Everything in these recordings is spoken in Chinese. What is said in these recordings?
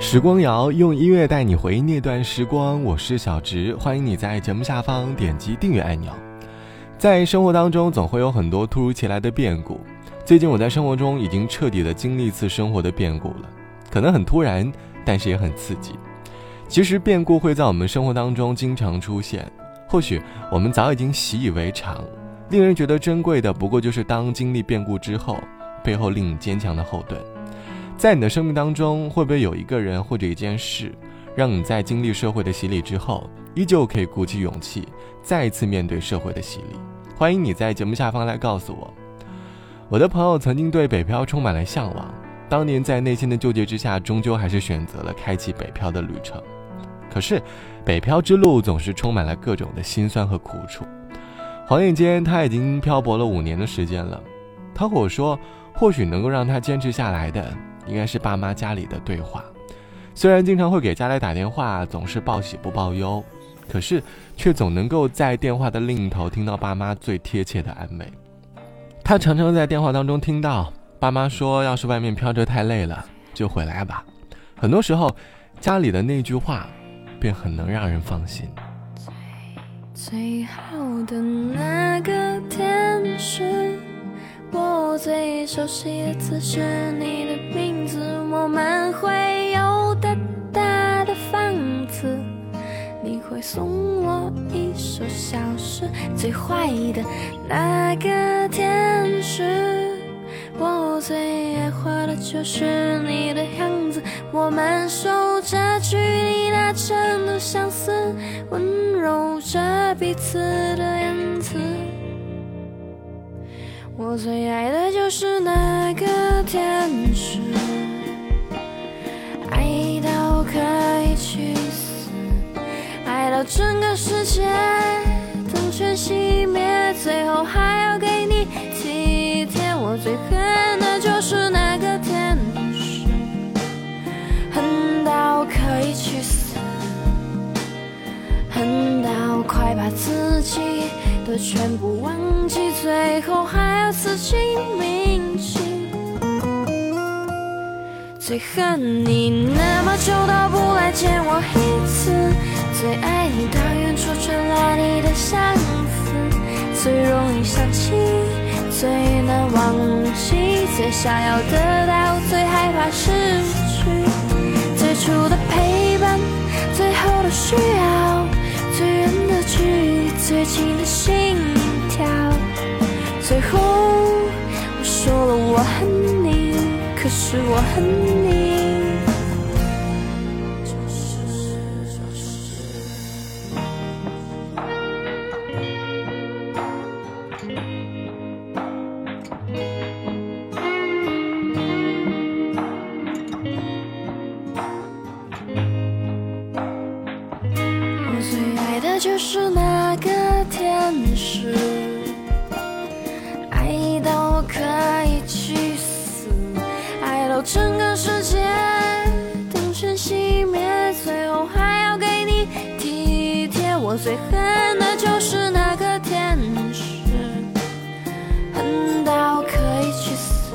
时光谣用音乐带你回忆那段时光，我是小植，欢迎你在节目下方点击订阅按钮。在生活当中，总会有很多突如其来的变故。最近我在生活中已经彻底的经历一次生活的变故了，可能很突然，但是也很刺激。其实变故会在我们生活当中经常出现，或许我们早已经习以为常。令人觉得珍贵的，不过就是当经历变故之后，背后令你坚强的后盾。在你的生命当中，会不会有一个人或者一件事，让你在经历社会的洗礼之后，依旧可以鼓起勇气，再一次面对社会的洗礼？欢迎你在节目下方来告诉我。我的朋友曾经对北漂充满了向往，当年在内心的纠结之下，终究还是选择了开启北漂的旅程。可是，北漂之路总是充满了各种的辛酸和苦楚。晃眼间，他已经漂泊了五年的时间了。他和我说，或许能够让他坚持下来的。应该是爸妈家里的对话，虽然经常会给家里打电话，总是报喜不报忧，可是却总能够在电话的另一头听到爸妈最贴切的安慰。他常常在电话当中听到爸妈说：“要是外面飘着太累了，就回来吧。”很多时候，家里的那句话，便很能让人放心。最好的那个天使。我最熟悉的字是你的名，我们会有大大的房子，你会送我一首小诗。最坏的那个天使，我最爱画的就是你的样子，我们守着距离那程度相似，温柔着彼此的样子。我最爱的就是那个天整个世界灯全熄灭，最后还要给你体贴。我最恨的就是那个天使，恨到可以去死，恨到快把自己。的全部忘记，最后还要刺青铭记。最恨你那么久都相思，最容易想起，最难忘记，最想要得到，最害怕失去。最初的陪伴，最后的需要，最远的距离，最近的心跳。最后，我说了我恨你，可是我恨你。整个世界灯全熄灭，最后还要给你体贴。我最恨的就是那个天使，恨到可以去死，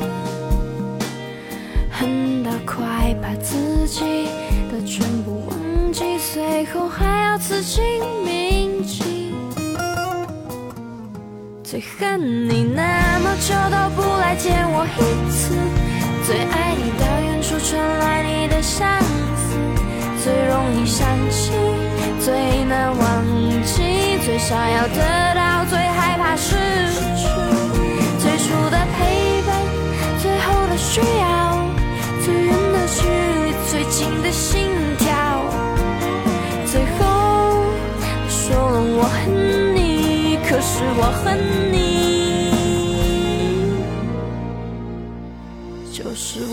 恨到快把自己的全部忘记，最后还要刺青铭记。最恨你那么久都不来见我一次，最爱你到远处传来你的相思，最容易想起，最难忘记，最想要得到，最害怕失去。最初的陪伴，最后的需要，最远的距离，最近的心跳。最后说了我恨你，可是我恨。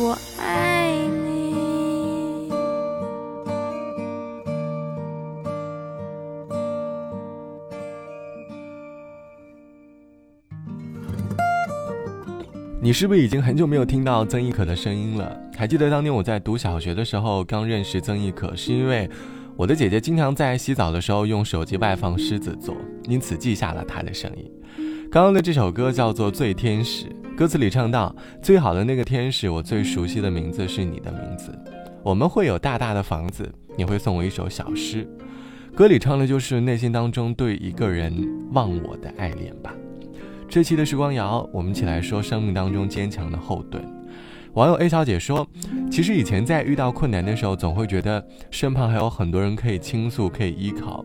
我爱你。你是不是已经很久没有听到曾轶可的声音了？还记得当年我在读小学的时候，刚认识曾轶可，是因为我的姐姐经常在洗澡的时候用手机外放狮子座，因此记下了她的声音。刚刚的这首歌叫做《醉天使》，歌词里唱到：“最好的那个天使，我最熟悉的名字是你的名字。”我们会有大大的房子，你会送我一首小诗。歌里唱的就是内心当中对一个人忘我的爱恋吧。这期的时光谣，我们一起来说生命当中坚强的后盾。网友 A 小姐说：“其实以前在遇到困难的时候，总会觉得身旁还有很多人可以倾诉、可以依靠，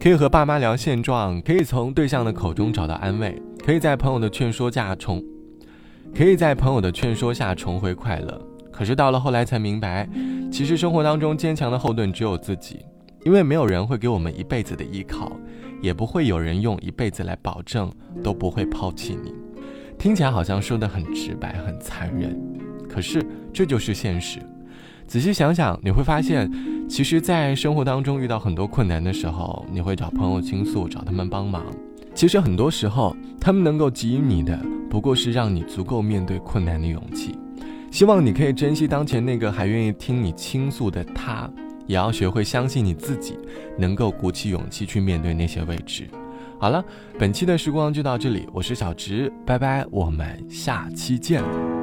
可以和爸妈聊现状，可以从对象的口中找到安慰，可以在朋友的劝说下重，可以在朋友的劝说下重回快乐。可是到了后来才明白，其实生活当中坚强的后盾只有自己，因为没有人会给我们一辈子的依靠，也不会有人用一辈子来保证都不会抛弃你。听起来好像说的很直白、很残忍。”可是这就是现实。仔细想想，你会发现，其实，在生活当中遇到很多困难的时候，你会找朋友倾诉，找他们帮忙。其实很多时候，他们能够给予你的，不过是让你足够面对困难的勇气。希望你可以珍惜当前那个还愿意听你倾诉的他，也要学会相信你自己，能够鼓起勇气去面对那些未知。好了，本期的时光就到这里，我是小植，拜拜，我们下期见。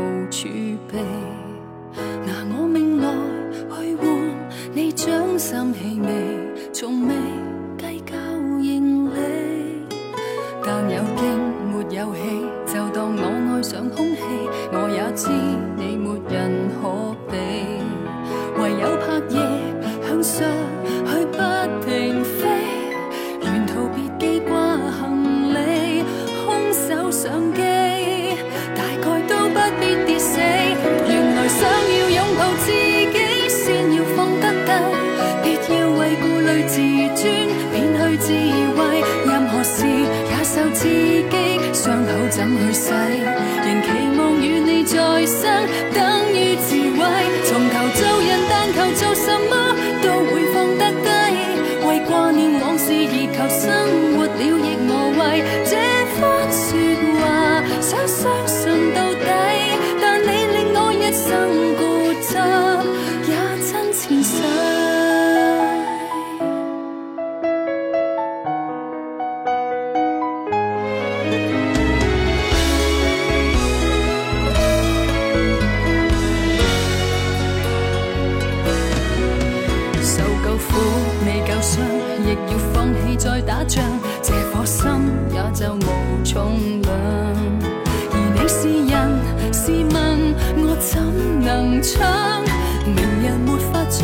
无储备，拿我命来去换你掌心气味，从未智慧，任何事也受刺激，伤口怎去洗？仍期望与你再生。打仗，这颗心也就无重量，而你是人，试问我怎能抢？明日没法再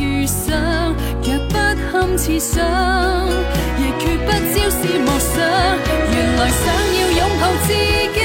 遇上，若不堪设想，亦绝不朝思暮想。原来想要拥抱自己，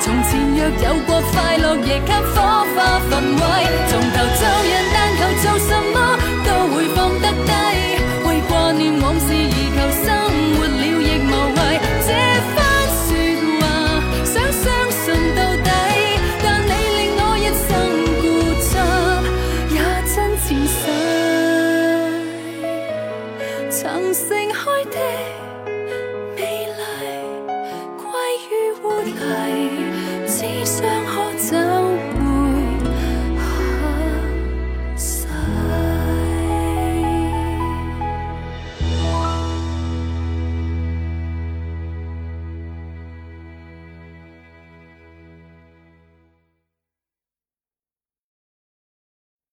从前若有过快乐，亦给火花焚毁。从头做人，在